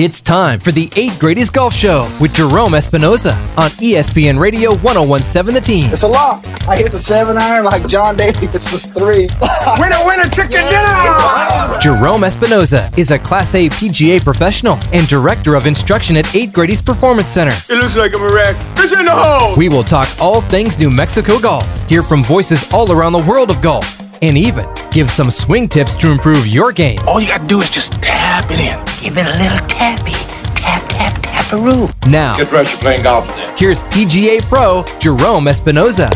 It's time for the 8 Grady's Golf Show with Gerome Espinoza on ESPN Radio 1017 The Team. It's a lock. I hit the seven iron like John Daly hits the three. winner, winner, chicken dinner! Gerome Espinoza is a Class A PGA professional and director of instruction at 8 Grady's Performance Center. It looks like I'm a wreck. It's in the hole! We will talk all things New Mexico golf, hear from voices all around the world of golf, and even give some swing tips to improve your game. All you got to do is just tap it in. Give it a little tappy. Tap, tap, taparoo. Now, Get ready for playing golf today. here's PGA Pro Gerome Espinoza.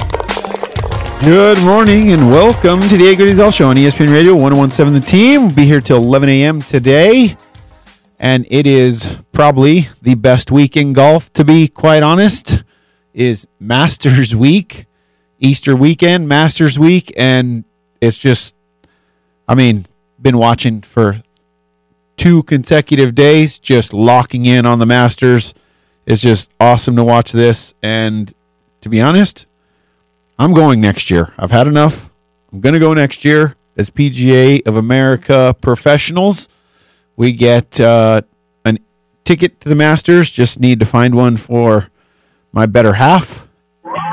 Good morning and welcome to the 8 Grady's Golf Show on ESPN Radio 1017 The Team. We'll be here till 11 a.m. today. And it is probably the best week in golf, to be quite honest, is Masters Week, Easter weekend, Masters Week. And it's just, I mean, been watching for two consecutive days, just locking in on the Masters. It's just awesome to watch this. And to be honest, I'm going next year. I've had enough. I'm going to go next year as PGA of America professionals. We get uh, a ticket to the Masters. Just need to find one for my better half.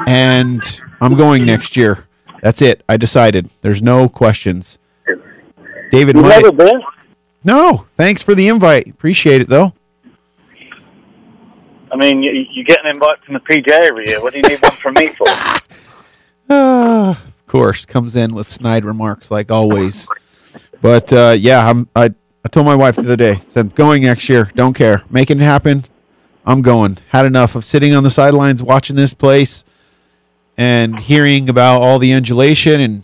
And I'm going next year. That's it. I decided. There's no questions. David, You've my- never been? no, thanks for the invite. Appreciate it, though. I mean, you, you get an invite from the PJ every year. What do you need one from me for? Uh, of course, comes in with snide remarks like always. But uh, yeah, I'm, I I told my wife the other day, said going next year. Don't care, making it happen. I'm going. Had enough of sitting on the sidelines watching this place and hearing about all the undulation and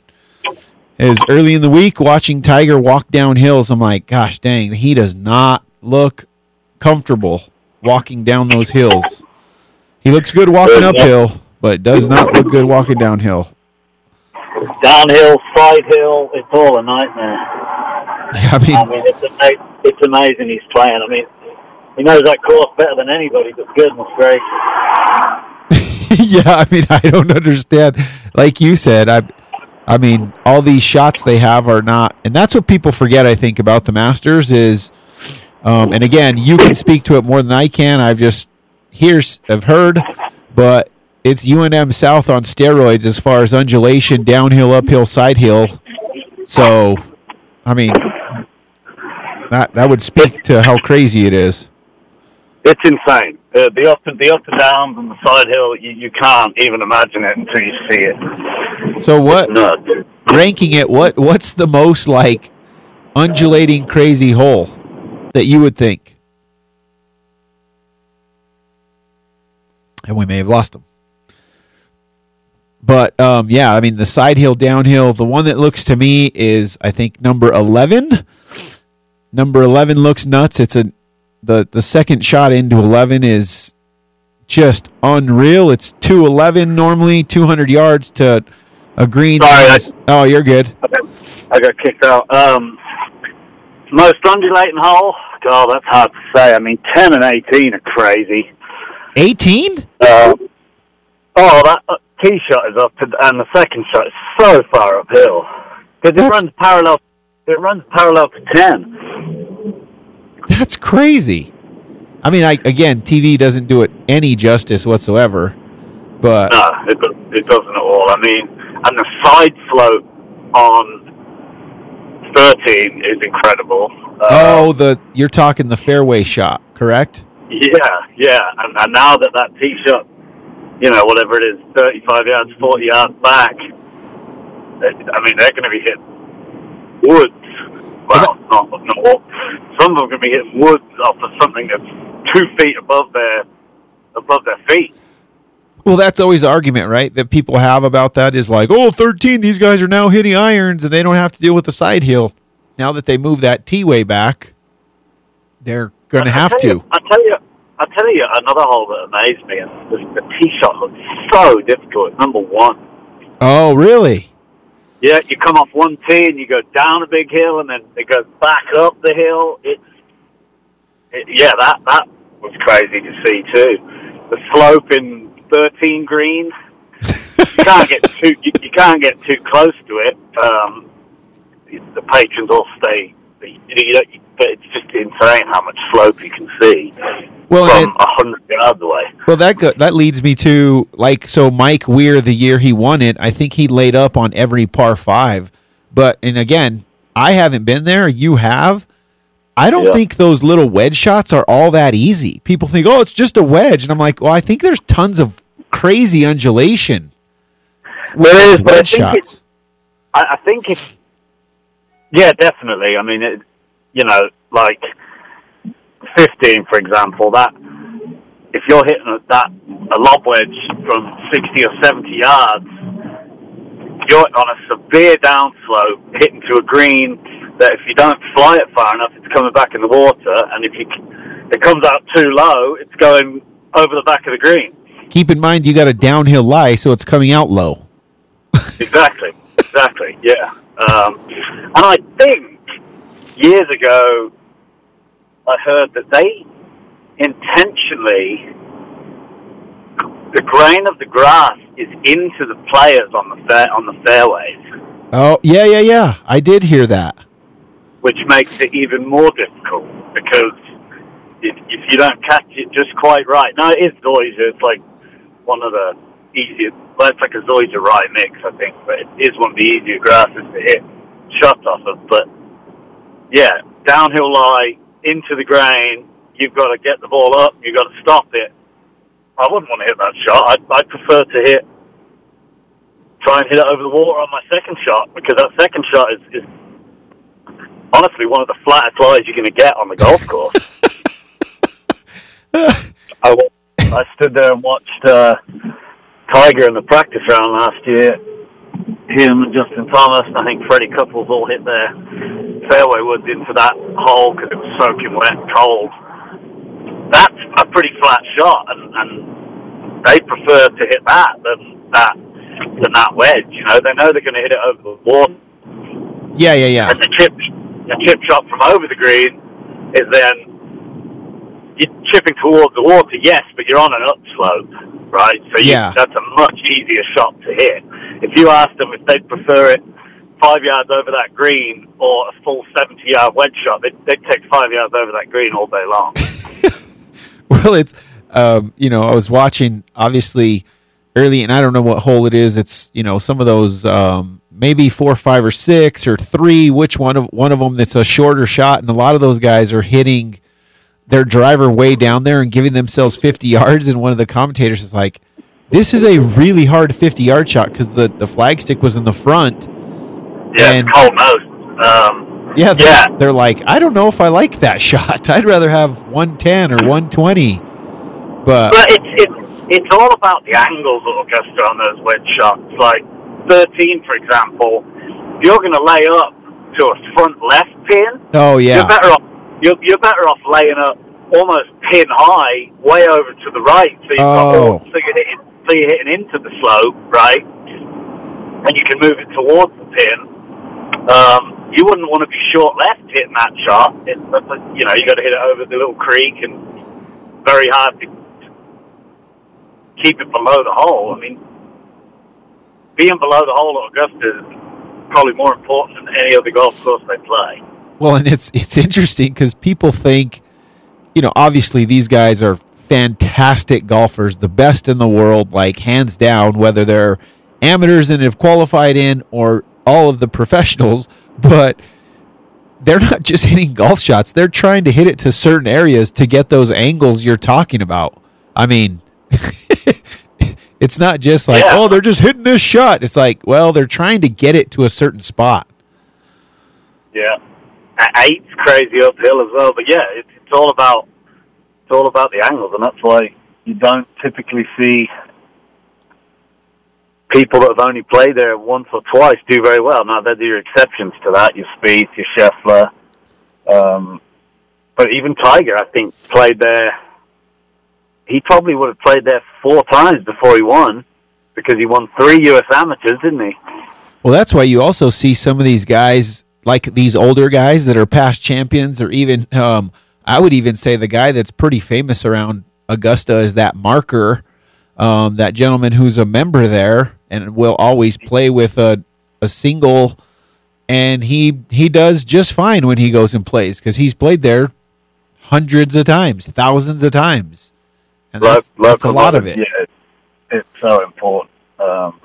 as early in the week watching Tiger walk down hills. I'm like, gosh dang, he does not look comfortable walking down those hills. He looks good walking uphill, but does not look good walking downhill. Downhill, side hill, it's all a nightmare. Yeah, I mean, I mean, it's, ama- it's amazing he's playing. I mean, he knows that course better than anybody, but goodness gracious. yeah, I mean, I don't understand. Like you said, I, I mean, all these shots they have are not, and that's what people forget. I think about the Masters is, um, and again, you can speak to it more than I can. I've just hears, have heard, but it's UNM South on steroids as far as undulation, downhill, uphill, side hill. So, I mean, that that would speak to how crazy it is. It's insane. The up and the up and downs and the side hill, you, you can't even imagine it until you see it. So what? Ranking it, what what's the most like undulating crazy hole that you would think? And we may have lost them. But um, yeah, I mean the side hill, downhill. The one that looks to me is I think number eleven. Number eleven looks nuts. It's a the the second shot into eleven is just unreal. It's two eleven normally, two hundred yards to a green. Sorry, I- oh, you're good. I got kicked out. Um, most undulating hole? God, that's hard to say. I mean, 10 and 18 are crazy. Eighteen. Uh, oh, that uh, tee shot is up, to, and the second shot is so far uphill because it runs parallel. It runs parallel to ten. That's crazy. I mean, I again, TV doesn't do it any justice whatsoever. But No, it, it doesn't at all. I mean, and the side slope on thirteen is incredible. Uh, oh, the you're talking the fairway shot, correct? Yeah, yeah, and, and now that that tee shot, you know, whatever it is, thirty-five yards, forty yards back. I mean, they're going to be hit woods. Well, not, not all. Some of them are going to be hitting woods off of something that's two feet above their above their feet. Well, that's always the argument, right? That people have about that is like, oh, 13, these guys are now hitting irons and they don't have to deal with the side hill. Now that they move that tee way back, they're going to have to. I tell you, I tell you another hole that amazed me, the, the tee shot looks so difficult. Number one. Oh, really? Yeah, you come off one tee and you go down a big hill, and then it goes back up the hill. It's it, yeah, that that was crazy to see too. The slope in thirteen green, you can't get too you, you can't get too close to it. Um, the patrons all stay, you know, but it's just insane how much slope you can Well, from a hundred yards away. Well, that go- that leads me to like so Mike Weir the year he won it, I think he laid up on every par 5. But and again, I haven't been there, you have. I don't Yeah. think those little wedge shots are all that easy. People think, "Oh, it's just a wedge." And I'm like, "Well, I think there's tons of crazy undulation." with There is, I wedge think shots. it's- I, I think if, yeah, definitely. I mean, it, you know, like 15, for example, that if you're hitting a, that a lob wedge from 60 or 70 yards, you're on a severe downslope, hitting to a green that if you don't fly it far enough, it's coming back in the water, and if you it comes out too low, it's going over the back of the green. Keep in mind you got a downhill lie, so it's coming out low. Exactly, exactly, yeah. Um, and I think years ago, I heard that they intentionally, the grain of the grass is into the players on the fair, on the fairways, Oh, yeah, yeah, yeah. I did hear that. which makes it even more difficult because if, if you don't catch it just quite right, now it is Zoysia. It's like one of the easiest. Well, it's like a Zoysia rye mix, I think, but it is one of the easier grasses to hit shots off of. But yeah, downhill lie into the grain. You've got to get the ball up. You've got to stop it. I wouldn't want to hit that shot. I'd, I'd prefer to hit, try and hit it over the water on my second shot because that second shot is, is honestly one of the flattest lies you're going to get on the golf course. I, I stood there and watched uh, Tiger in the practice round last year. Him and Justin Thomas, and I think Freddie Couples all hit their fairway woods into that hole because it was soaking wet and cold. That's a pretty flat shot, and, and they prefer to hit that than that than that wedge. You know, they know they're going to hit it over the water. Yeah, yeah, yeah. And the chip, a chip shot from over the green is then you're chipping towards the water, yes, but you're on an upslope, right? So you, Yeah. that's a much easier shot to hit. If you asked them if they'd prefer it five yards over that green or a full 70 yard wedge shot, they'd, they'd take five yards over that green all day long. Well, it's um, you know, I was watching obviously early, and I don't know what hole it is. It's you know some of those um, maybe four, five, or six, or three. Which one of one of them that's a shorter shot, and a lot of those guys are hitting their driver way down there and giving themselves fifty yards. And one of the commentators is like, "This is a really hard fifty yard shot because the the flagstick was in the front." Yeah, And- cold. Um, Yeah, they're, Yeah. they're like, I don't know if I like that shot. I'd rather have 110 or 120. But But it's it's it's all about the angles at Augusta on those wedge shots. Like thirteen, for example, you're going to lay up to a front left pin. oh yeah. You're better off. You're, you're better off laying up almost pin high, way over to the right. So you've got Oh. all, so you're hitting so you're hitting into the slope, right? And you can move it towards the pin. Um, you wouldn't want to be short left hitting that shot. It, you know, you got to hit it over the little creek and very hard to keep it below the hole. I mean, being below the hole at Augusta is probably more important than any other golf course they play. well, and it's it's interesting because people think, you know, obviously these guys are fantastic golfers, the best in the world, like hands down, whether they're amateurs and have qualified in or all of the professionals, but they're not just hitting golf shots. They're trying to hit it to certain areas to get those angles you're talking about. I mean, it's not just like, Yeah. oh, they're just hitting this shot. It's like, well, they're trying to get it to a certain spot. Yeah, eight's crazy uphill as well. But yeah, it's, it's all about it's all about the angles, and that's why you don't typically see people that have only played there once or twice do very well. Now there are your exceptions to that, your Spieth, your Scheffler, um, but even Tiger, I think, played there. He probably would have played there four times before he won, because he won three U.S. amateurs, didn't he? Well, that's why you also see some of these guys, like these older guys that are past champions, or even, um, I would even say the guy that's pretty famous around Augusta is that marker, um, that gentleman who's a member there and will always play with a, a single, and he he does just fine when he goes and plays because he's played there hundreds of times, thousands of times, and Lo- that's, that's a lot of it. Yeah, it's, it's so important. Um,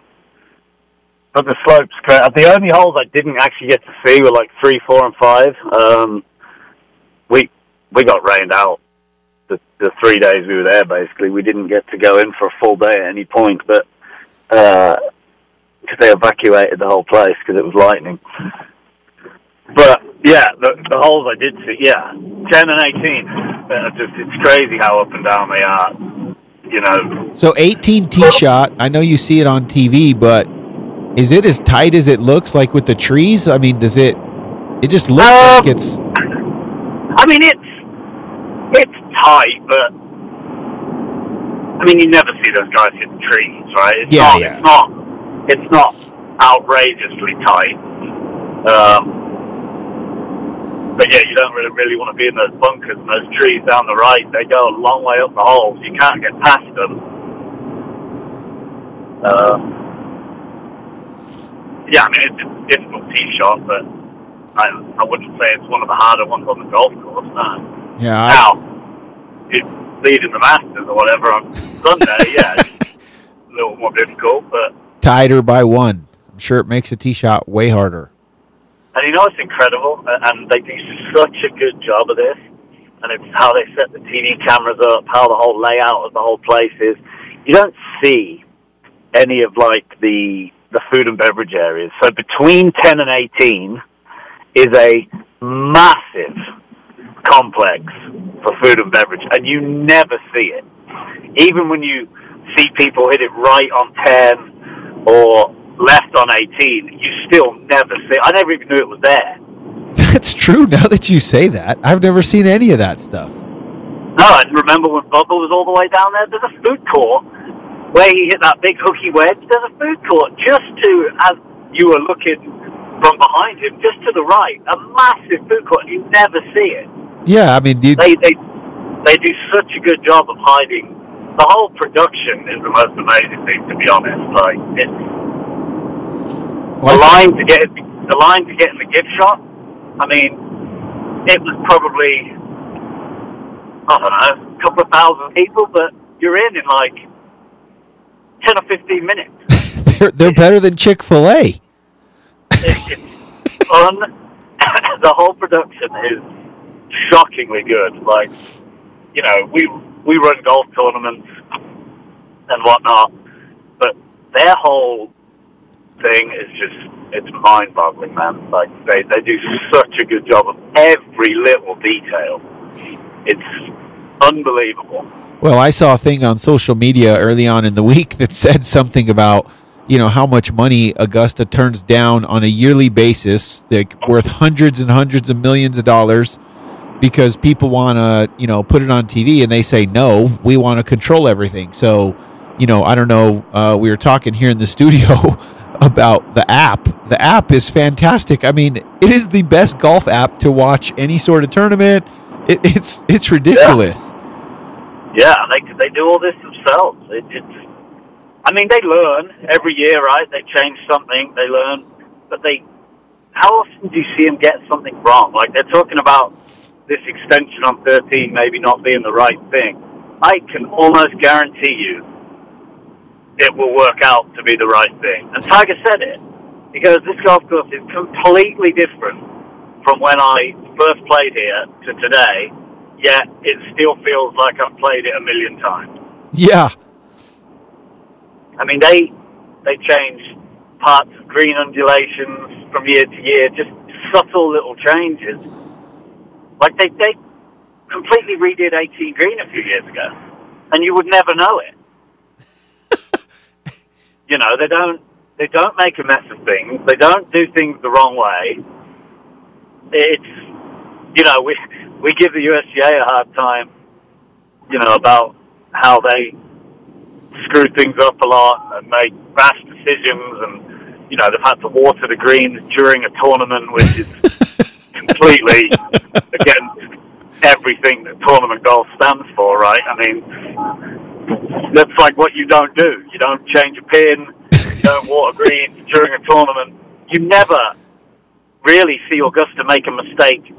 but the slopes. The only holes I didn't actually get to see were like three, four, and five. Um, we we got rained out the the three days we were there. Basically, we didn't get to go in for a full day at any point, but because they evacuated the whole place because it was lightning. But yeah, the, the holes I did see, yeah, ten and eighteen. Uh, just it's crazy how up and down they are. You know, So 18 tee shot. I know you see it on TV, but is it as tight as it looks like with the trees? I mean, does it? It just looks Um, like it's. I mean it's it's tight, but I mean you never see those guys hit the trees, right? It's Yeah, not, yeah. It's not. It's not outrageously tight. Um, but yeah, you don't really really want to be in those bunkers and those trees down the right. They go a long way up the holes. You can't get past them. Uh, yeah, I mean it's a difficult tee shot, but I I wouldn't say it's one of the harder ones on the golf course. No. Yeah, I, Now, if leading the Masters or whatever on Sunday, yeah, it's a little more difficult. But tighter by one. I'm sure it makes a tee shot way harder. and you know it's incredible, and they do such a good job of this. And it's how they set the TV cameras up, how the whole layout of the whole place is. You don't see any of like the the food and beverage areas. So between ten and eighteen is a massive complex for food and beverage, and you never see it. Even when you see people hit it right on 10 or left on 18, you still never see it. I never even knew it was there. That's true. Now that you say that, I've never seen any of that stuff. No, and remember when Bubba was all the way down there? There's a food court where he hit that big hooky wedge. There's a food court just to, as you were looking from behind him, just to the right. A massive food court, and you never see it. Yeah, I mean, you, they they they do such a good job of hiding. The whole production is the most amazing thing, to be honest. Like it's well, the line to get the line to get in the gift shop. I mean, it was probably I don't know, a couple of thousand people, but you're in in like ten or fifteen minutes. they're, they're better than Chick Fil A. It, it's fun. the whole production is shockingly good. Like, you know, we we run golf tournaments and whatnot, but their whole thing is just it's mind boggling, man. Like they, they do such a good job of every little detail. It's unbelievable. Well, I saw a thing on social media early on in the week that said something about you know how much money Augusta turns down on a yearly basis, like worth hundreds and hundreds of millions of dollars, because people want to you know put it on TV and they say no, we want to control everything. So, you know, I don't know. Uh, we were talking here in the studio about the app. The app is fantastic. I mean, it is the best golf app to watch any sort of tournament. It, it's it's ridiculous. Yeah, they they do all this themselves. It, it's, I mean, they learn every year, right? They change something, they learn, but they. How often do you see them get something wrong? Like they're talking about this extension on 13 maybe not being the right thing. I can almost guarantee you it will work out to be the right thing. And Tiger said it because this golf course is completely different from when I first played here to today. Yet it still feels like I've played it a million times. Yeah. I mean, they they change parts of green undulations from year to year, just subtle little changes. Like they they completely redid 18 green a few years ago, and you would never know it. you know, they don't they don't make a mess of things. They don't do things the wrong way. It's you know we we give the USGA a hard time, you know, about how they screw things up a lot and make rash decisions, and you know they've had to water the greens during a tournament, which is completely against everything that tournament golf stands for, right? I mean, that's like what you don't do. You don't change a pin. You don't water greens during a tournament. You never really see Augusta make a mistake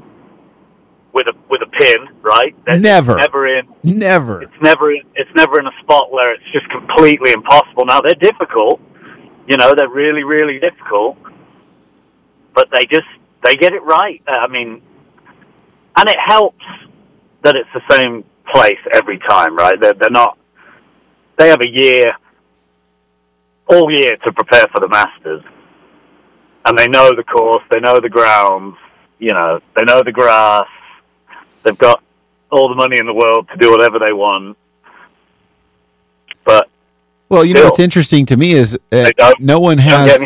with a with a pin, right? They're Never. never in. Never. It's never it's never in a spot where it's just completely impossible. Now they're difficult, you know, they're really really difficult, but they just they get it right. Uh, I mean, and it helps that it's the same place every time, right? They're they're not. They have a year, all year to prepare for the Masters, and they know the course, they know the grounds, you know, they know the grass. They've got all the money in the world to do whatever they want. But Well, you know what's interesting to me is uh, no one has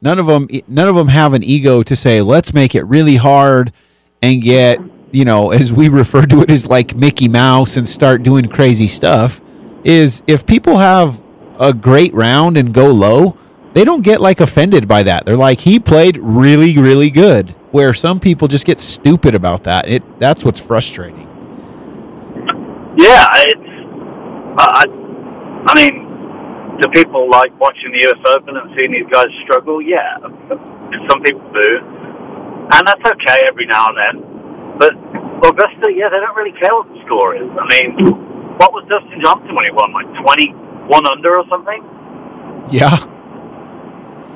none of them none of them have an ego to say let's make it really hard and get you know as we refer to it as like Mickey Mouse and start doing crazy stuff is if people have a great round and go low they don't get like offended by that they're like he played really really good where some people just get stupid about that it that's what's frustrating Yeah, it's. I, I mean, do people like watching the U.S. Open and seeing these guys struggle? Yeah, some people do, and that's okay every now and then. But Augusta, yeah, they don't really care what the score is. I mean, what was Dustin Johnson when he won? Like twenty-one under or something? yeah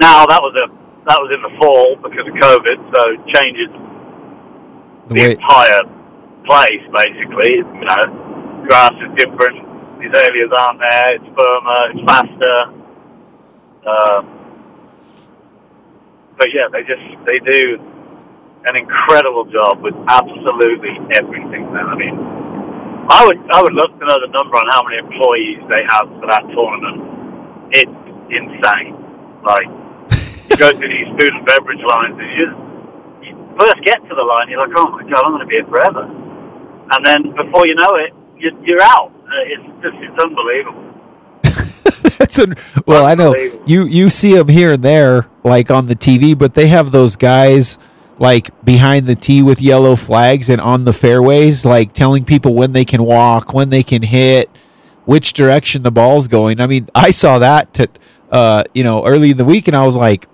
Now that was a that was in the fall because of COVID, so it changes the the entire place basically. You know, grass is different. These areas aren't there. It's firmer. It's faster. Um, but yeah, they just they do an incredible job with absolutely everything. I mean, I would I would love to know the number on how many employees they have for that tournament. It's insane. Like you go to these food and beverage lines, and you, you first get to the line, you're like, oh my god, I'm going to be here forever. And then before you know it, you're, you're out. Uh, it's just it's unbelievable. That's an, well, I know you you see them here and there, like on the TV, but they have those guys like behind the tee with yellow flags and on the fairways, like telling people when they can walk, when they can hit, which direction the ball's going. I mean, I saw that to, uh, you know, early in the week, and I was like,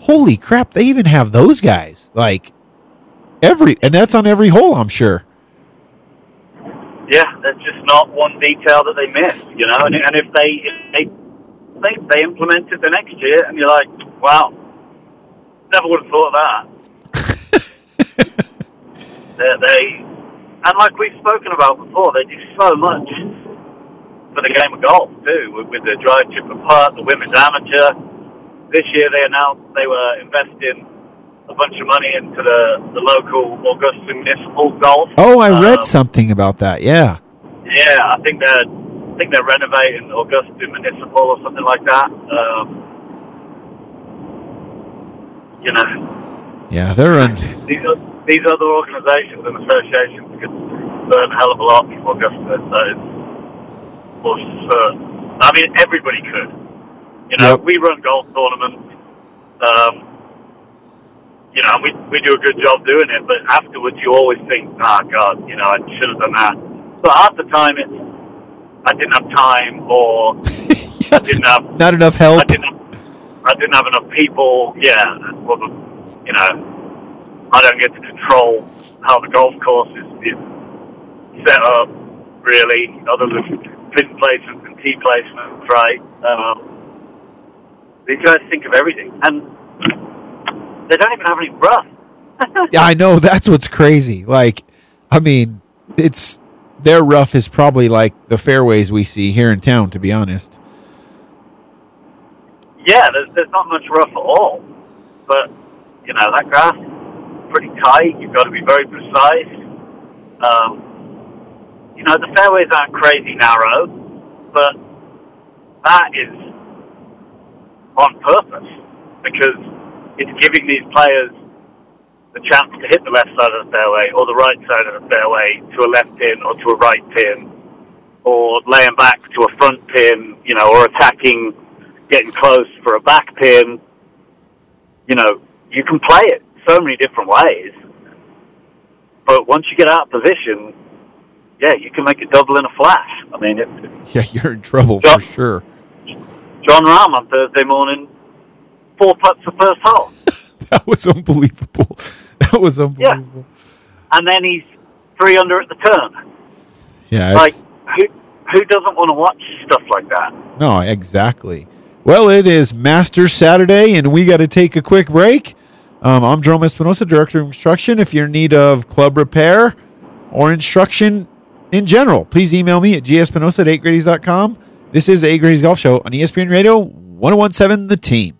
"Holy crap! They even have those guys!" Like every, and that's on every hole, I'm sure. Yeah, there's just not one detail that they miss, you know. And, and if they if they they they implement it the next year, and you're like, wow, never would have thought of that. They, they and like we've spoken about before, they do so much for the game of golf too, with, with the drive, chip, putt, the women's amateur. This year they announced they were investing a bunch of money into the, the local Augusta Municipal Golf. Oh, I read Um, something about that. Yeah. yeah, I think they're I think they're renovating Augusta Municipal or something like that. Um, you know, Yeah, they're on. these these other organisations and associations could learn a hell of a lot from Augusta. So it's for certain. I mean, everybody could. You know, Yep. we run golf tournaments. Um, you know, we we do a good job doing it, but afterwards you always think, "Ah, God, you know, I should have done that." But half the time it's I didn't have time, or I didn't have Not enough help. I didn't have, I didn't have enough people. Yeah, well, you know, I don't get to control how the golf course is, is set up, really, other than pin placements and tee placements, right? Um, these guys think of everything, and they don't even have any rough. Yeah, I know that's what's crazy. Like, I mean, it's their rough is probably like the fairways we see here in town. To be honest, Yeah, there's, there's not much rough at all. But, you know, that grass pretty tight. You've got to be very precise. Um, you know, the fairways aren't crazy narrow, but that is on purpose because it's giving these players the chance to hit the left side of the fairway or the right side of the fairway to a left pin or to a right pin or laying back to a front pin, you know, or attacking, getting close for a back pin. You know, you can play it so many different ways. But once you get out of position, yeah, you can make it double in a flash. I mean, it, yeah, you're in trouble Yeah. for sure. Jon Rahm on Thursday morning, four putts the first hole. That was unbelievable. That was unbelievable. and then he's three under at the turn. Yeah, Like, who who doesn't want to watch stuff like that? no, exactly. Well, it is Masters Saturday, and we got to take a quick break. Um, I'm Gerome Espinoza, Director of Instruction. If you're in need of club repair or instruction in general, please email me at gespinosa at 8gradies.com. This is 8 Grady's Golf Show on ESPN Radio 1017 The Team.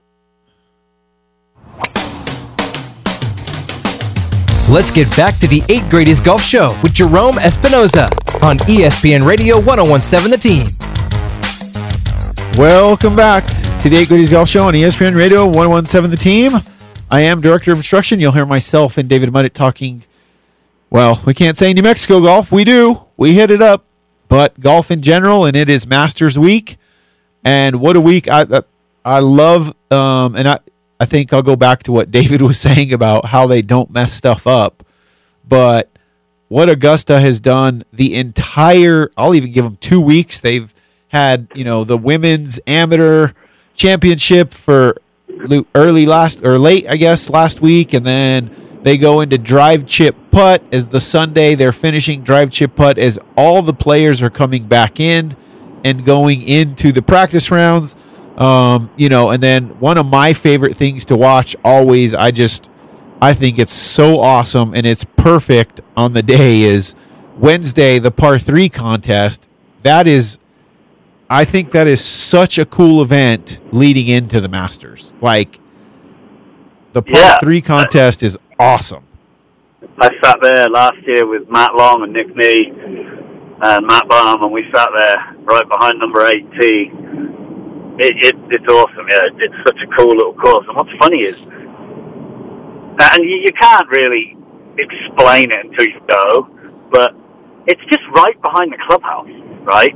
Let's get back to the 8 Grady's Golf Show with Gerome Espinoza on ESPN Radio 1017 The Team. Welcome back to the 8 Grady's Golf Show on ESPN Radio 1017 The Team. I am Director of Instruction. You'll hear myself and David Muddett talking, well, we can't say New Mexico golf. We do. We hit it up. But golf in general, and it is Masters Week. And what a week. I, I, I love, um, and I, I think I'll go back to what David was saying about how they don't mess stuff up. But what Augusta has done the entire I'll even give them 2 weeks. They've had, you know, the women's amateur championship for early last or late, I guess, last week and then they go into drive chip putt as the Sunday they're finishing drive chip putt as all the players are coming back in and going into the practice rounds. Um, you know, and then one of my favorite things to watch always, I just I think it's so awesome and it's perfect on the day is Wednesday, the par three contest. That is, I think that is such a cool event leading into the Masters. Like, the Part Yeah. three contest is awesome. I sat there last year with Matt Long and Nick Nee and Matt Baum, and we sat there right behind number eight tee. It, it, it's awesome, yeah. It's such a cool little course. And what's funny is, and you, you can't really explain it until you go, but it's just right behind the clubhouse, right?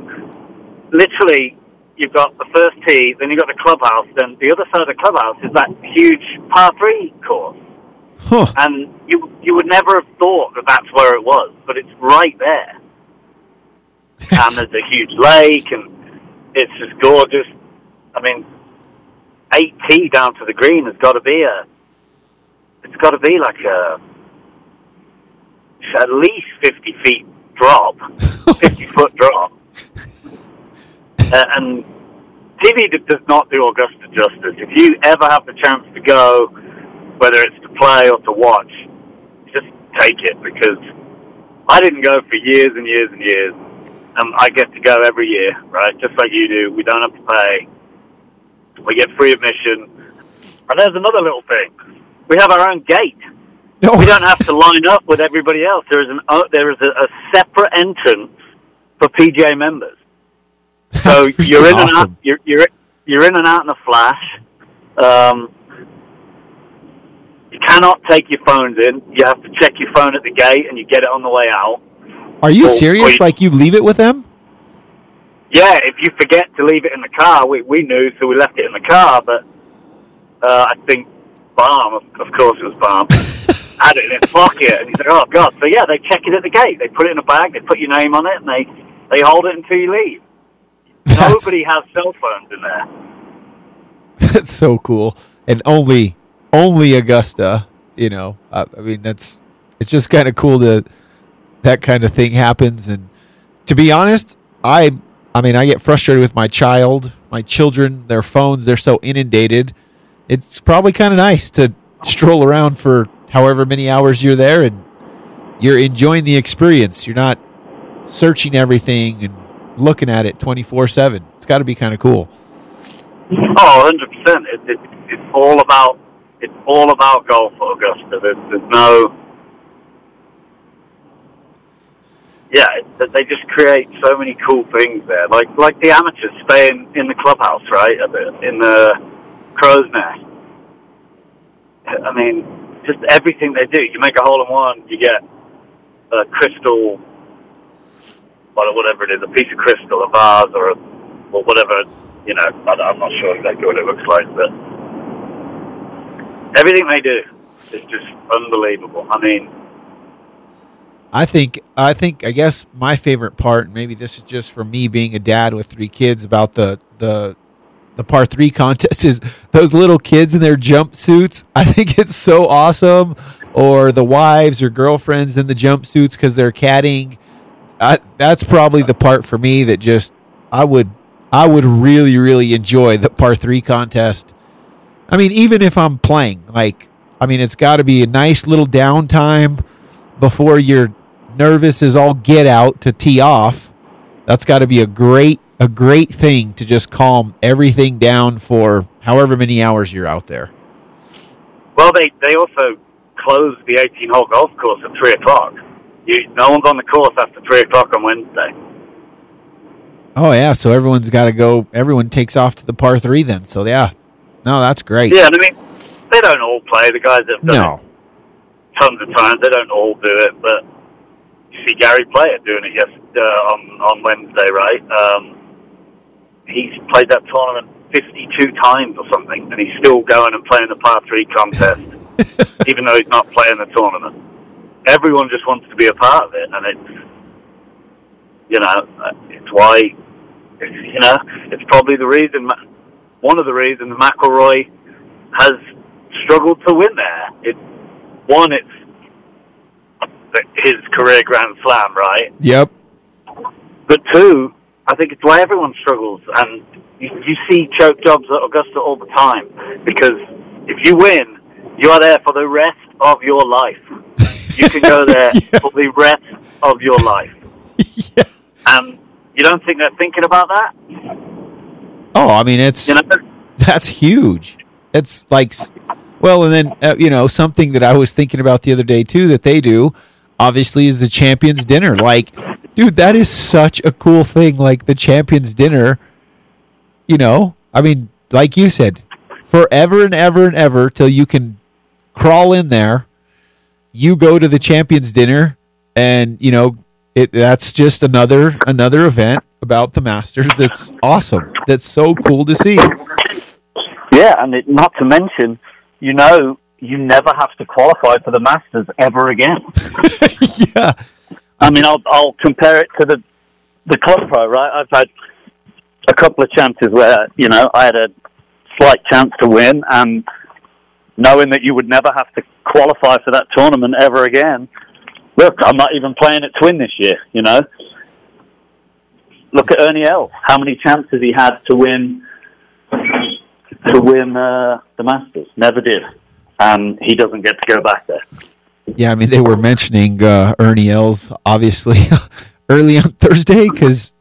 Literally, you've got the first tee, then you've got the clubhouse, then the other side of the clubhouse is that huge par three course Huh. and you you would never have thought that that's where it was, but it's right there. and there's a huge lake, and it's just gorgeous. I mean, eight tee down to the green has got to be a. It's got to be like a. At least fifty feet drop, fifty foot drop, uh, and TV does not do Augusta justice. If you ever have the chance to go, whether it's to play or to watch, just take it because I didn't go for years and years and years. Um, I get to go every year, right? Just like you do. We don't have to pay. We get free admission. And there's another little thing. We have our own gate. No. We don't have to line up with everybody else. There is an uh, there is a, a separate entrance for PGA members. So you're in and out. awesome. You're you're you're in and out in a flash. Um, you cannot take your phones in. You have to check your phone at the gate, and you get it on the way out. Are you Or- or serious? you- Like, you leave it with them? Yeah, if you forget to leave it in the car, we we knew, so we left it in the car. But uh, I think Barm, of, of course it was Barm, had it in his pocket, and he said, "Oh God!" So yeah, they check it at the gate. They put it in a bag. They put your name on it, and they they hold it until you leave. That's, Nobody has cell phones in there. that's so cool. And only, only Augusta, you know, I, I mean, that's, it's just kind of cool that that kind of thing happens. And to be honest, I, I mean, I get frustrated with my child, my children, their phones, they're so inundated. It's probably kind of nice to stroll around for however many hours you're there and you're enjoying the experience. You're not searching everything and looking at it 24 7. It's got to be kind of cool. Oh, 100 percent. It, it, it's all about it's all about golf Augusta. There's, there's no. Yeah, they just create so many cool things there. Like like the amateurs stay in, in the clubhouse, right? In the crow's nest. I mean, just everything they do. You make a hole in one, you get a crystal, or whatever it is, a piece of crystal, a vase, or a, or whatever. You know, I, I'm not sure exactly what it looks like, but everything they do is just unbelievable. I mean, I think I think I guess my favorite part, and maybe this is just for me being a dad with three kids, about the the the par three contest is those little kids in their jumpsuits. I think it's so awesome. or the wives or girlfriends in the jumpsuits because they're caddying. I, that's probably the part for me that just I would I would really really enjoy the par three contest. I mean, even if I'm playing, like I mean, it's got to be a nice little downtime before you're nervous as all get out to tee off. That's got to be a great a great thing to just calm everything down for however many hours you're out there. Well, they they also close the 18 hole golf course at three o'clock. You, no one's on the course after three o'clock on Wednesday. Oh yeah, so everyone's got to go. Everyone takes off to the par three then. So yeah, no, that's great. Yeah, I mean, they don't all play. The guys have done No, it tons of times, they don't all do it. But you see Gary Player doing it yes uh, on on Wednesday, right? Um, he's played that tournament 52 times or something, and he's still going and playing the par three contest, even though he's not playing the tournament. Everyone just wants to be a part of it, and it's you know it's why you know it's probably the reason one of the reasons McIlroy has struggled to win there. It one, it's his career Grand Slam, right? yep, But two, I think it's why everyone struggles, and you, you see choke jobs at Augusta all the time because if you win, you are there for the rest of your life. You can go there for the rest of your life, yeah. and you don't think they're thinking about that. Oh, I mean it's You know, that's huge. It's like, well, and then uh, you know something that I was thinking about the other day too that they do, obviously, is the champions dinner. Like, dude, that is such a cool thing. Like the champions dinner. You know, I mean, like you said, forever and ever and ever till you can crawl in there. You go to the champions dinner, and you know it. That's just another another event about the Masters. That's awesome. That's so cool to see. Yeah, and it, not to mention, you know, you never have to qualify for the Masters ever again. yeah. I mean, I'll I'll compare it to the the club pro, right? I've had a couple of chances where you know I had a slight chance to win, and knowing that you would never have to qualify for that tournament ever again. Look, I'm not even playing at Twin this year. You know, look at Ernie Els. How many chances he had to win to win uh, the Masters? Never did, and he doesn't get to go back there. Yeah, I mean, they were mentioning uh, Ernie Els, obviously, early on Thursday because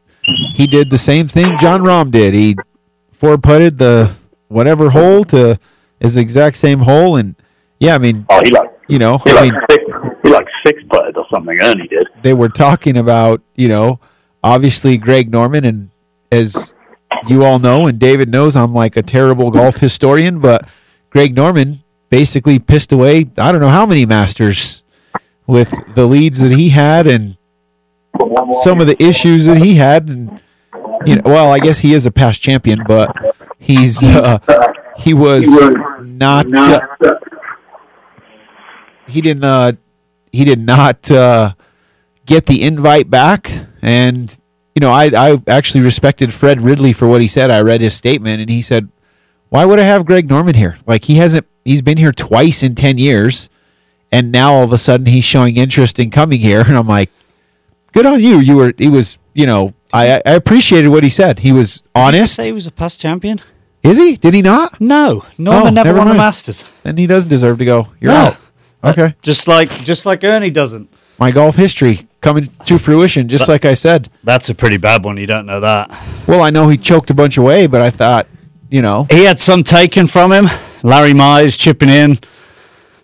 he did the same thing Jon Rahm did. He four putted the whatever hole to his exact same hole. And yeah, I mean, Oh, he like you know, he I like mean, six, he like six putted or something. Ernie did. they were talking about, you know, obviously Greg Norman. And as you all know, and David knows, I'm like a terrible golf historian, but Greg Norman basically pissed away, I don't know how many masters with the leads that he had and some of the issues that he had. And, you know, well, I guess he is a past champion, but he's, uh, he was not, uh, he didn't, uh, he did not, uh, get the invite back. And, you know, I, I actually respected Fred Ridley for what he said. I read his statement and he said, why would I have Greg Norman here? Like he hasn't, he's been here twice in 10 years. And now all of a sudden he's showing interest in coming here. And I'm like, good on you. You were, he was, you know, I, I appreciated what he said. He was honest. Say he was a past champion? Is he? Did he not? No, Norman Oh, never, never won mind. the Masters. Then he doesn't deserve to go. You're No. out. Uh, okay. Just like just like Ernie doesn't. My golf history coming to fruition, just like I said. That's a pretty bad one. You don't know that. Well, I know he choked a bunch away, but I thought, you know, He had some taken from him. Larry Mize chipping in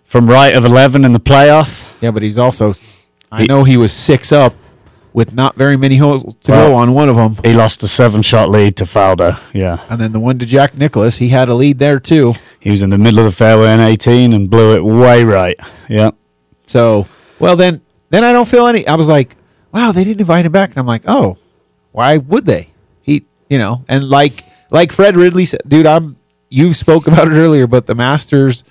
from right of eleven in the playoff. yeah, but he's also, I know he was six up with not very many holes to Well- go on one of them. He lost a seven shot lead to Faldo. Yeah. And then the one to Jack Nicklaus, he had a lead there too. He was in the middle of the fairway in 18 and blew it way right. Yeah. So, well, then, then I don't feel any. I was like, wow, they didn't invite him back, and I'm like, oh, why would they? He, you know, and like, like Fred Ridley said, dude, I'm. You spoke about it earlier, but the Masters,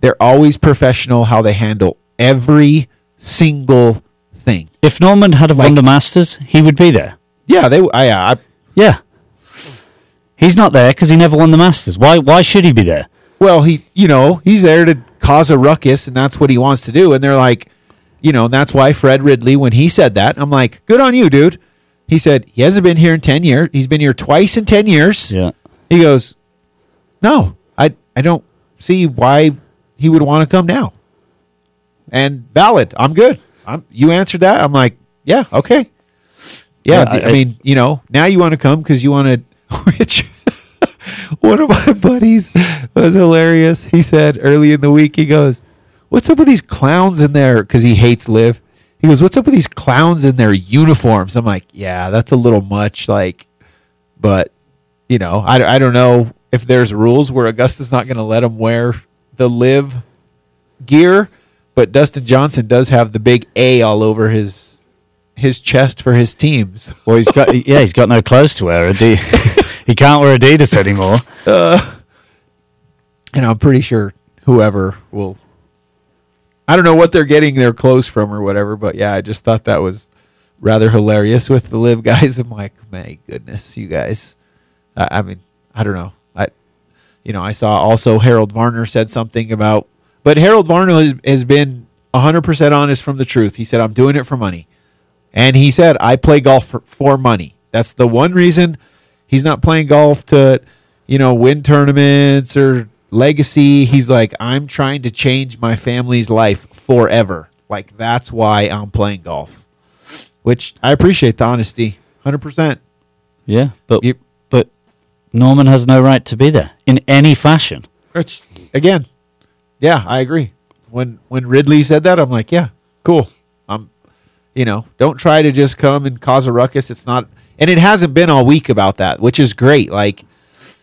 they're always professional how they handle every single thing. If Norman had have won the Masters, he would be there. Yeah, they. I, I Yeah. He's not there because he never won the Masters. Why? Why should he be there? well, he, you know, he's there to cause a ruckus, and that's what he wants to do. And they're like, you know, and that's why Fred Ridley, when he said that, I'm like, good on you, dude. He said he hasn't been here in ten years. He's been here twice in ten years. Yeah. He goes, no, I, I don't see why he would want to come now. And valid, I'm good. I'm, you answered that. I'm like, yeah, okay. Yeah, Yeah, th- I- I, mean, you know, now you want to come because you want to. Which one of my buddies was hilarious. He said early in the week, he goes, "What's up with these clowns in there?" Because he hates LIV. He goes, "What's up with these clowns in their uniforms?" I'm like, "Yeah, that's a little much." Like, but you know, I, I don't know if there's rules where Augusta's not going to let him wear the LIV gear, but Dustin Johnson does have the big A all over his his chest for his teams. Well, he's got yeah, he's got no clothes to wear. Adi- he can't wear Adidas anymore. Uh, and I'm pretty sure whoever will. I don't know what they're getting their clothes from or whatever, but yeah, I just thought that was rather hilarious with the LIV guys. I'm like, my goodness, you guys. I, I mean, I don't know. I, you know, I saw also Harold Varner said something about, but Harold Varner has, has been 100% honest from the truth. He said, I'm doing it for money. And he said, I play golf for, for money. That's the one reason he's not playing golf to, you know, win tournaments or legacy. He's like, I'm trying to change my family's life forever. Like, that's why I'm playing golf, which I appreciate the honesty. 100%. Yeah, but You- but Norman has no right to be there in any fashion. Which, again, yeah, I agree. When when Ridley said that, I'm like, yeah, cool. Um, you know, don't try to just come and cause a ruckus. It's not, and it hasn't been all week about that, which is great. Like,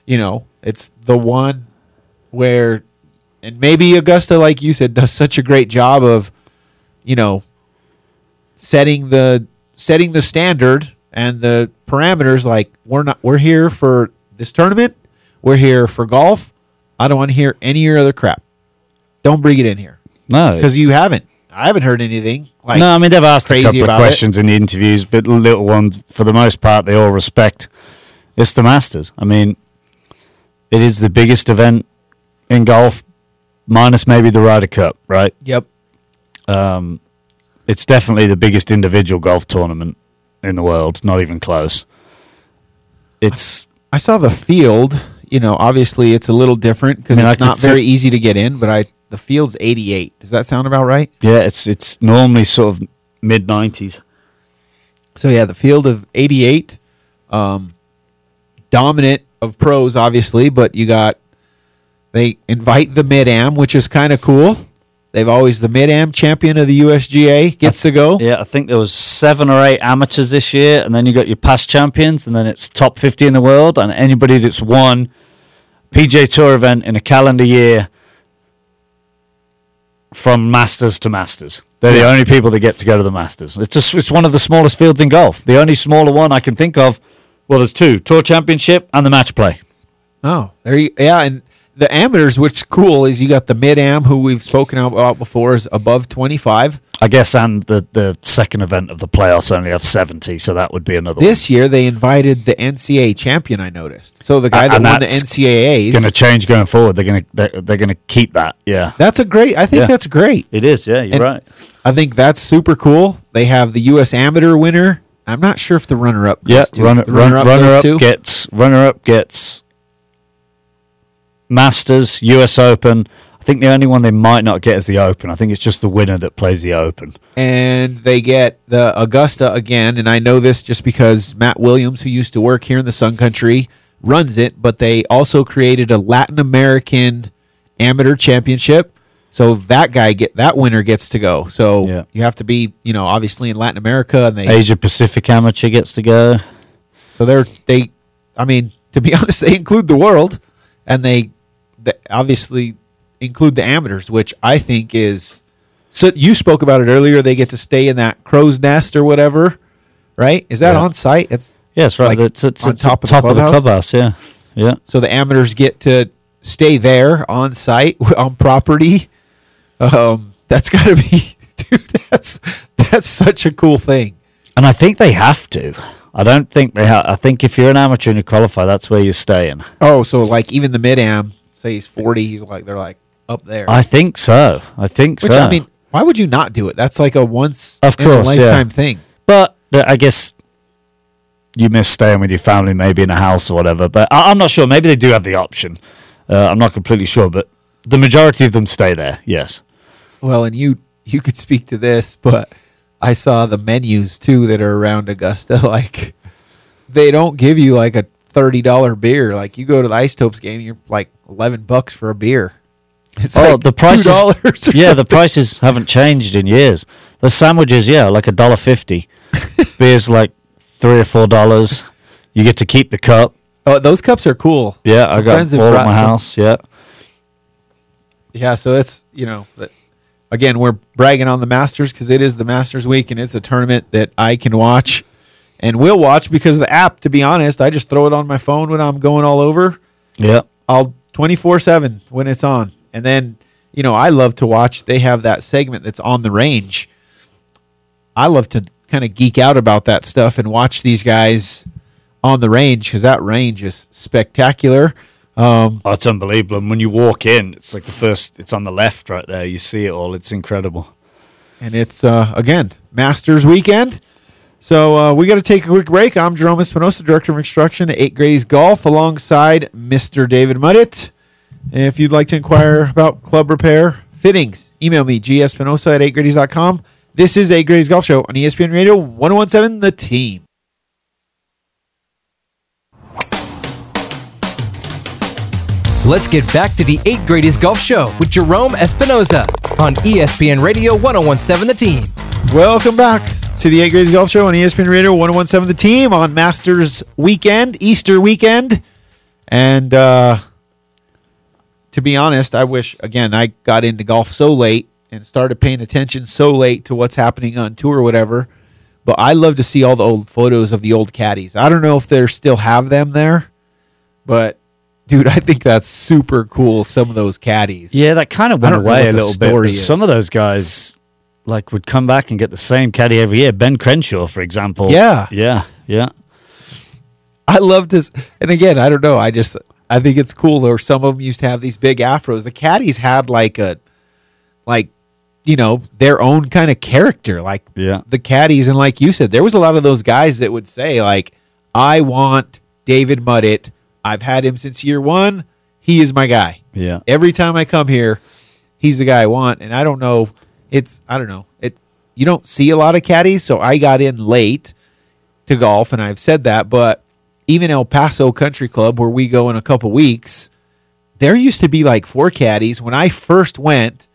you know, it's the one where, and maybe Augusta, like you said, does such a great job of, you know, setting the setting the standard and the parameters. Like, we're not, we're here for this tournament. We're here for golf. I don't want to hear any other crap. Don't bring it in here No, because you haven't. I haven't heard anything. Like, no, I mean they've asked a couple of about it. questions in the interviews, but little ones for the most part they all respect. It's the Masters. I mean, it is the biggest event in golf, minus maybe the Ryder Cup, right? Yep. Um, it's definitely the biggest individual golf tournament in the world. Not even close. It's I saw the field. You know, obviously it's a little different because I mean, it's not see- very easy to get in. But I the field's 88. Does that sound about right? yeah, it's it's normally sort of mid nineties. So yeah, the field of 88, um, dominant of pros, obviously, but you got they invite the mid am, which is kind of cool. They've always the mid am champion of the USGA gets to go. Yeah, I think there was seven or eight amateurs this year, and then you got your past champions, and then it's top fifty in the world, and anybody that's won PGA Tour event in a calendar year from Masters to Masters. They're the only people that get to go to the Masters. It's just it's one of the smallest fields in golf. The only smaller one I can think of. Well, there's two: Tour Championship and the Match Play. Oh, there you yeah, and the amateurs, what's cool is you got the mid am who we've spoken about before is above 25. I guess, and the the second event of the playoffs only have seventy, so that would be another. This year they invited the NCAA champion. I noticed. So the guy And that won the NCAA's. going to change going forward. They're going to they're, they're going to keep that. Yeah, that's a great. I think Yeah. that's great. it is. Yeah, you're And right. I think that's super cool. They have the U.S. Amateur winner. I'm not sure if the runner up. Yeah, goes runner runner-up runner up gets runner up gets Masters, U.S. Open. I think the only one they might not get is the Open. I think it's just the winner that plays the Open. and they get the Augusta again. And I know this just because Matt Williams, who used to work here in the Sun Country, runs it. But they also created a Latin American amateur championship. So that guy get that winner gets to go. So Yeah. you have to be, you know, obviously in Latin America, and they Asia Pacific Amateur gets to go. So they're they, I mean, to be honest, they include the world, and they, they obviously include the amateurs, which I think is. So you spoke about it earlier. They get to stay in that crow's nest or whatever, right? Is that Yeah. on site? It's Yes, right. Like it's it's, on it's top top, of the top of the clubhouse? clubhouse. Yeah, yeah. so the amateurs get to stay there on site on property. Um, that's got to be, dude. That's that's such a cool thing. And I think they have to. I don't think they have. I think if you're an amateur and you qualify, that's where you're staying. Oh, so like even the mid am say he's forty, he's like they're like up there. I think so. I think Which so. I mean, why would you not do it? That's like a once Of in a course, yeah. lifetime thing. But I guess you miss staying with your family, maybe in a house or whatever. But I- I'm not sure. Maybe they do have the option. Uh, I'm not completely sure, but the majority of them stay there. Yes. Well, and you you could speak to this, but I saw the menus too that are around Augusta. Like they don't give you like a thirty dollar beer. Like you go to the Isotopes game, you're like eleven bucks for a beer. It's oh, like the prices. $2 or Yeah, the prices haven't changed in years. The sandwiches, yeah, like a dollar fifty. Beers like three or four dollars. You get to keep the cup. Oh, those cups are cool. Yeah, I got all at my some. house. Yeah. Yeah, so it's you know, again, we're bragging on the Masters because it is the Masters week and it's a tournament that I can watch and we'll watch because of the app. To be honest, I just throw it on my phone when I'm going all over. Yeah. I'll twenty four seven when it's on, and then you know I love to watch. They have that segment that's on the range. I love to kind of geek out about that stuff and watch these guys on the range because that range is spectacular. Um, Oh, it's unbelievable. And when you walk in, it's like the first. It's on the left right there. You see it all. It's incredible. and it's uh, again Masters weekend. So uh, we got to take a quick break. I'm Gerome Espinoza, Director of Instruction at Eight Grady's Golf, alongside Mr. David Muddit. If you'd like to inquire about club repair fittings, email me gspinosa at 8grady's.com. This is Eight Grady's Golf Show on ESPN Radio 1017 The Team. Let's get back to the 8 Grady's Golf Show with Gerome Espinoza on ESPN Radio 1017 The Team. Welcome back to the Eight Grady's Golf Show on ESPN Radio 1017 The Team on Masters weekend, Easter weekend. And uh, to be honest, I wish, again, I got into golf so late and started paying attention so late to what's happening on tour or whatever. But I love to see all the old photos of the old caddies. I don't know if they still have them there, but dude, I think that's super cool. Some of those caddies. Yeah, that kind of went away a little bit. Some of those guys, like, would come back and get the same caddy every year. Ben Crenshaw, for example. Yeah. Yeah. Yeah. I love this. And again, I don't know. I just I think it's cool. Or some of them used to have these big afros. The caddies had like a like you know their own kind of character. Like Yeah. the caddies, and like you said, there was a lot of those guys that would say like, "I want David Muddit. I've had him since year one. He is my guy. Yeah. Every time I come here, he's the guy I want." And I don't know. It's I don't know. It's you don't see a lot of caddies, so I got in late to golf, and I've said that, but even El Paso Country Club, where we go in a couple weeks, there used to be like four caddies. When I first went,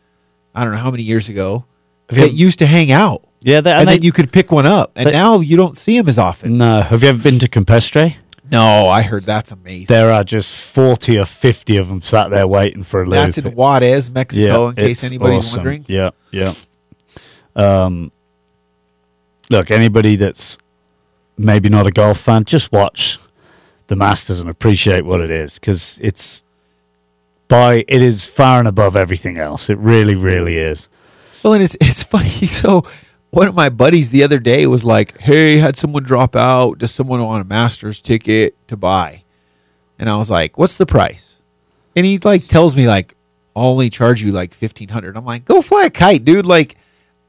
I don't know how many years ago, that used to hang out. Yeah. They, And, and then you could pick one up. And they- now you don't see them as often. no. Have you ever been to Campestre? No, I heard that's amazing. There are just 40 or 50 of them sat there waiting for a loop. that's in Juarez, Mexico, in case anybody's awesome. wondering. Yeah, yeah. Um, look, anybody that's maybe not a golf fan, just watch the Masters and appreciate what it is because it's by it is far and above everything else. It really, really is. Well, and it's it's funny. So one of my buddies the other day was like, "Hey, had someone drop out? Does someone want a Masters ticket to buy?" And I was like, "What's the price?" And he like tells me like, "I'll only charge you like fifteen hundred. I'm like, "Go fly a kite, dude!" Like,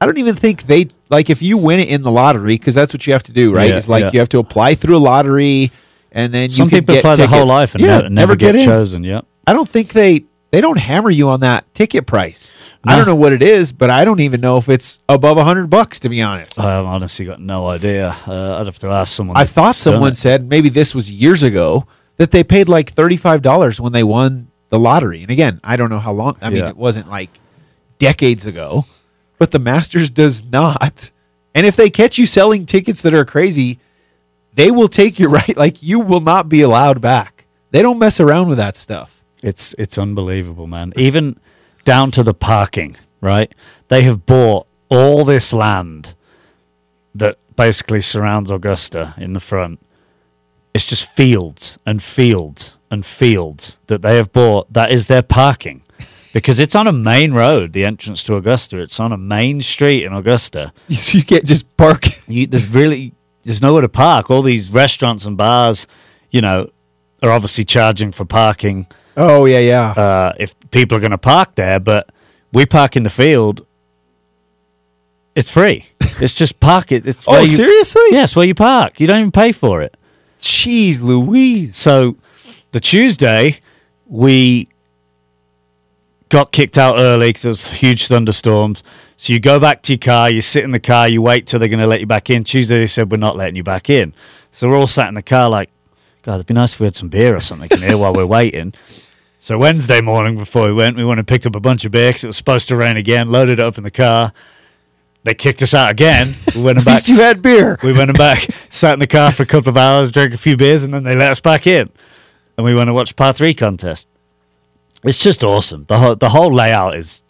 I don't even think they like if you win it in the lottery because that's what you have to do, right? Yeah, it's like yeah. you have to apply through a lottery, and then Some you can people get play their whole life and yeah, never, never get, in. chosen. Yeah. I don't think they they don't hammer you on that ticket price. I don't know what it is, but I don't even know if it's above a hundred bucks. To be honest, I've honestly got no idea. Uh, I'd have to ask someone. I thought someone said maybe this was years ago that they paid like thirty five dollars when they won the lottery. And again, I don't know how long. I mean, Yeah. it wasn't like decades ago, but the Masters does not. And if they catch you selling tickets that are crazy, they will take you right. Like you will not be allowed back. They don't mess around with that stuff. It's it's unbelievable, man. Even down to the parking, right? They have bought all this land that basically surrounds Augusta in the front. It's just fields and fields and fields that they have bought. That is their parking. Because it's on a main road, the entrance to Augusta. It's on a main street in Augusta. You can't just park. You, there's really there's nowhere to park. All these restaurants and bars, you know, are obviously charging for parking. Oh yeah, yeah. uh, if people are going to park there, but we park in the field. It's free. it's just park it. It's oh, you, seriously? Yes, where you park. You don't even pay for it. Jeez, Louise. So the Tuesday, we got kicked out early because it was huge thunderstorms. So you go back to your car, you sit in the car, you wait till they're going to let you back in. Tuesday they said we're not letting you back in. So we're all sat in the car like, God, it'd be nice if we had some beer or something in here while we're waiting. So Wednesday morning before we went, we went and picked up a bunch of beer because it was supposed to rain again. Loaded it up in the car. They kicked us out again. We went back. least you had beer. We went back, sat in the car for a couple of hours, drank a few beers, and then they let us back in. And we went and watched par three contest. It's just awesome. The whole the whole layout is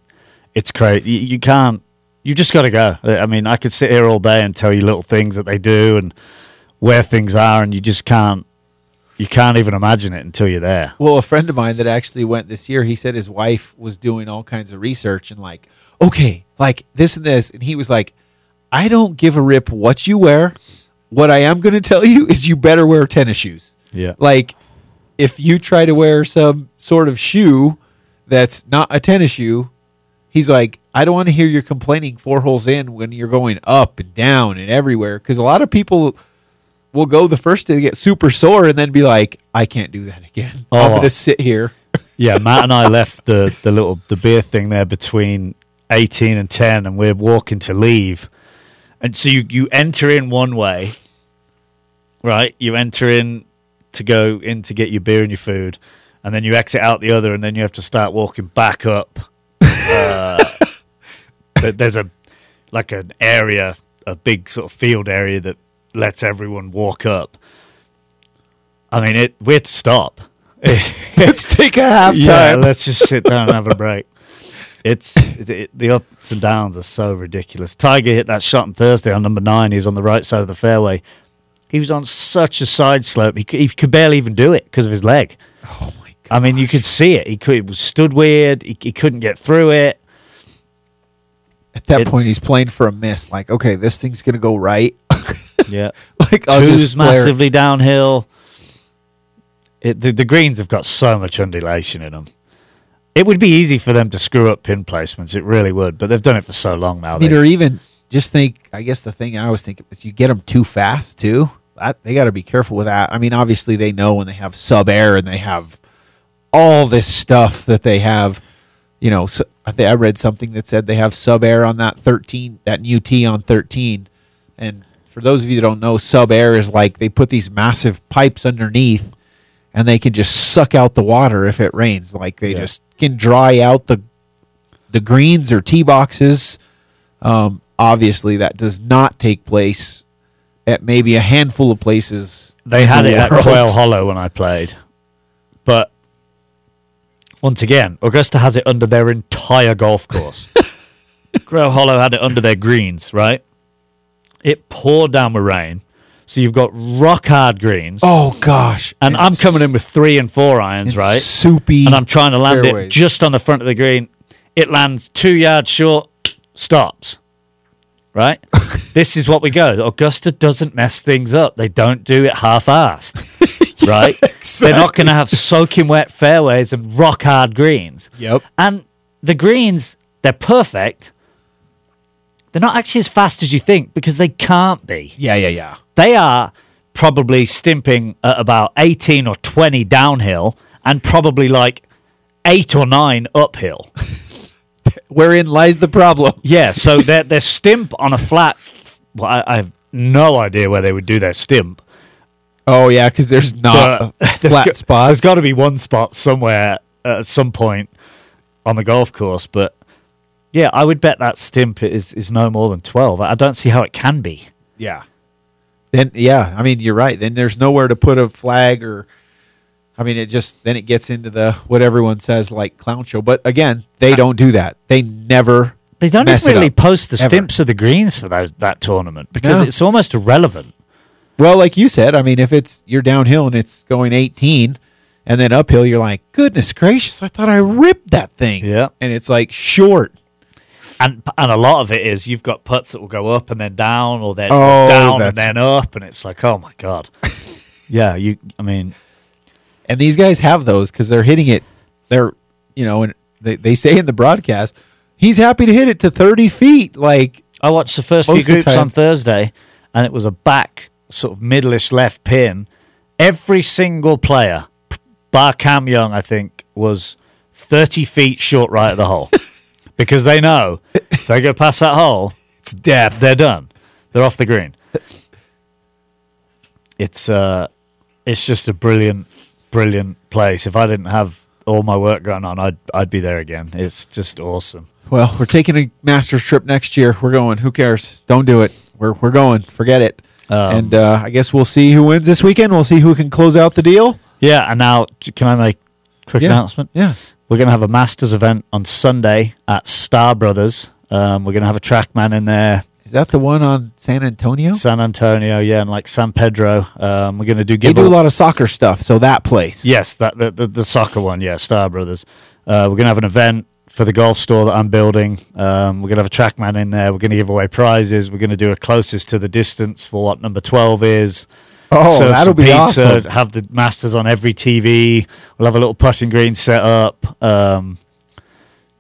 it's crazy. You, you can't. You just got to go. I mean, I could sit here all day and tell you little things that they do and where things are, and you just can't. You can't even imagine it until you're there. Well, a friend of mine that actually went this year, he said his wife was doing all kinds of research and like, okay, like this and this, and he was like, I don't give a rip what you wear. What I am going to tell you is you better wear tennis shoes. Yeah. Like, if you try to wear some sort of shoe that's not a tennis shoe, he's like, I don't want to hear you complaining four holes in when you're going up and down and everywhere. Because a lot of people will go the first day to get super sore and then be like, I can't do that again. I'm Oh. going to sit here. Yeah, Matt and I left the, the little the beer thing there between eighteen and ten, and we're walking to leave. And so you, you enter in one way, right? You enter in to go in to get your beer and your food, and then you exit out the other, and then you have to start walking back up. Uh, th- there's a like an area, a big sort of field area that lets everyone walk up. I mean, it we had to stop. Let's take a half Yeah, time. let's just sit down and have a break. It's it, the ups and downs are so ridiculous. Tiger hit that shot on Thursday on number nine. He was on the right side of the fairway. He was on such a side slope. He could, he could barely even do it because of his leg. oh my god. I mean, you could see it. He could it was stood weird. He, he couldn't get through it. At that it's- point, he's playing for a miss. Like, okay, this thing's going to go right. Yeah, like, I'll two's just massively downhill. It, the, the greens have got so much undulation in them. It would be easy for them to screw up pin placements. It really would, but they've done it for so long now. I mean, they- or even just think. I guess the thing I always think is you get them too fast too. That, they got to be careful with that. I mean, obviously they know when they have sub air and they have all this stuff that they have. You know, so I think I read something that said they have sub air on that thirteen, that new tee on thirteen. And for those of you that don't know, sub air is like they put these massive pipes underneath, and they can just suck out the water if it rains. Like they Yeah. just can dry out the the greens or tee boxes. Um, obviously, that does not take place at maybe a handful of places. They had the it at world. Quail Hollow when I played, but once again, Augusta has it under their entire golf course. Quail Hollow had it under their greens, right? It poured down with rain, so you've got rock hard greens, Oh gosh! and I'm coming in with three and four irons, it's right? Soupy, and I'm trying to land it just on the front of the green. It lands two yards short, stops. Right? this is what we go. Augusta doesn't mess things up. They don't do it half-assed. right? They're not going to have soaking wet fairways and rock hard greens. Yep. And the greens, they're perfect. They're not actually as fast as you think because they can't be Yeah, yeah, yeah. they are probably stimping at about 18 or 20 downhill and probably like eight or nine uphill. Wherein lies the problem? Yeah, so their their stimp on a flat. Well, I, I have no idea where they would do their stimp. Oh yeah, because there's not But a there's flat spots. There's got to be one spot somewhere at some point on the golf course, but yeah, I would bet that stimp is is no more than 12. I don't see how it can be. Yeah. Then yeah, I mean you're right. Then there's nowhere to put a flag or I mean it just then it gets into the what everyone says like clown show. But again, they don't do that. They never They don't even really up, post the ever. stimps of the greens for those that tournament because No. it's almost irrelevant. Well, like you said, I mean if it's you're downhill and it's going 18 and then uphill you're like, "Goodness gracious, I thought I ripped that thing." Yeah. And it's like short. And and a lot of it is you've got putts that will go up and then down or then Oh, down and then up and it's like oh my god yeah you i mean And these guys have those cuz they're hitting it they're you know, and they, they say in the broadcast, he's happy to hit it to 30 feet. Like, I watched the first few Most of groups on Thursday, and it was a back sort of middleish left pin. Every single player, bar Cam Young, I think, was thirty feet short right of the hole, because they know if they go past that hole, it's death. they're done. They're off the green. It's uh, it's just a brilliant, brilliant place. If I didn't have all my work going on, I'd I'd be there again. It's just awesome. Well, we're taking a Masters trip next year. We're going. Who cares? Don't do it. We're, we're going. Forget it. Um, and uh, I guess we'll see who wins this weekend. We'll see who can close out the deal. Yeah, and now can I make a quick Yeah. announcement? Yeah. We're going to have a Masters event on Sunday at Star Brothers. Um, we're going to have a trackman in there, Is that the one on San Antonio? San Antonio, yeah, and like San Pedro. Um, we're going to do They do a lot of soccer stuff. So that place. Yes, that the, the the soccer one, yeah, Star Brothers. Uh, we're going to have an event for the golf store that I'm building. Um, we're going to have a trackman in there. We're going to give away prizes. We're going to do a closest to the distance for what number twelve is. Oh, Serve that'll some be pizza, awesome. Have the Masters on every TV. We'll have a little putting green set up. Um,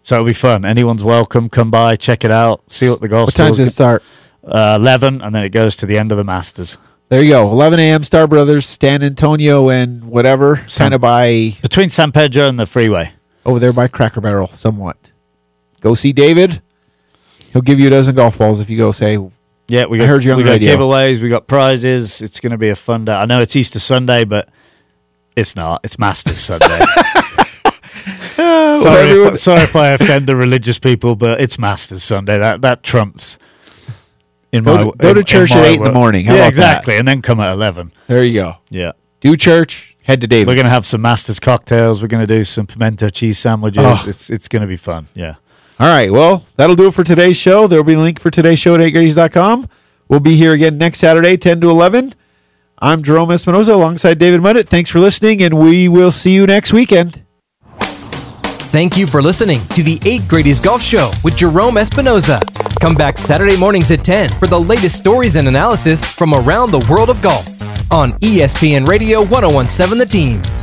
so it'll be fun. Anyone's welcome. Come by, check it out, see what the golf What time does it start? uh, eleven, and then it goes to the end of the Masters. There you go. 11 a.m. Star Brothers, San Antonio, and whatever. Kind of by Between San Pedro and the freeway. over there by Cracker Barrel, somewhat. Go see David. He'll give you a dozen golf balls if you go say, Yeah, we I got, heard you on we the got radio. giveaways, we got prizes. It's going to be a fun day. I know it's Easter Sunday, but it's not. It's Masters Sunday. sorry, if, sorry if I offend the religious people, but it's Masters Sunday. That that trumps. In Go my, to- go to in- church in at 8 in the morning. How yeah, about that? exactly, and then come at eleven. there you go. Yeah, Do church, head to David. we're going to have some Masters cocktails. We're going to do some pimento cheese sandwiches. Oh. It's it's going to be fun. Yeah. All right. Well, that'll do it for today's show. There will be a link for today's show at 8gradys.com. We'll be here again next Saturday, 10 to 11. I'm Gerome Espinoza alongside David Muddett. Thanks for listening, and we will see you next weekend. Thank you for listening to the 8 Grady's Golf Show with Gerome Espinoza. Come back Saturday mornings at 10 for the latest stories and analysis from around the world of golf on ESPN Radio 1017 The Team.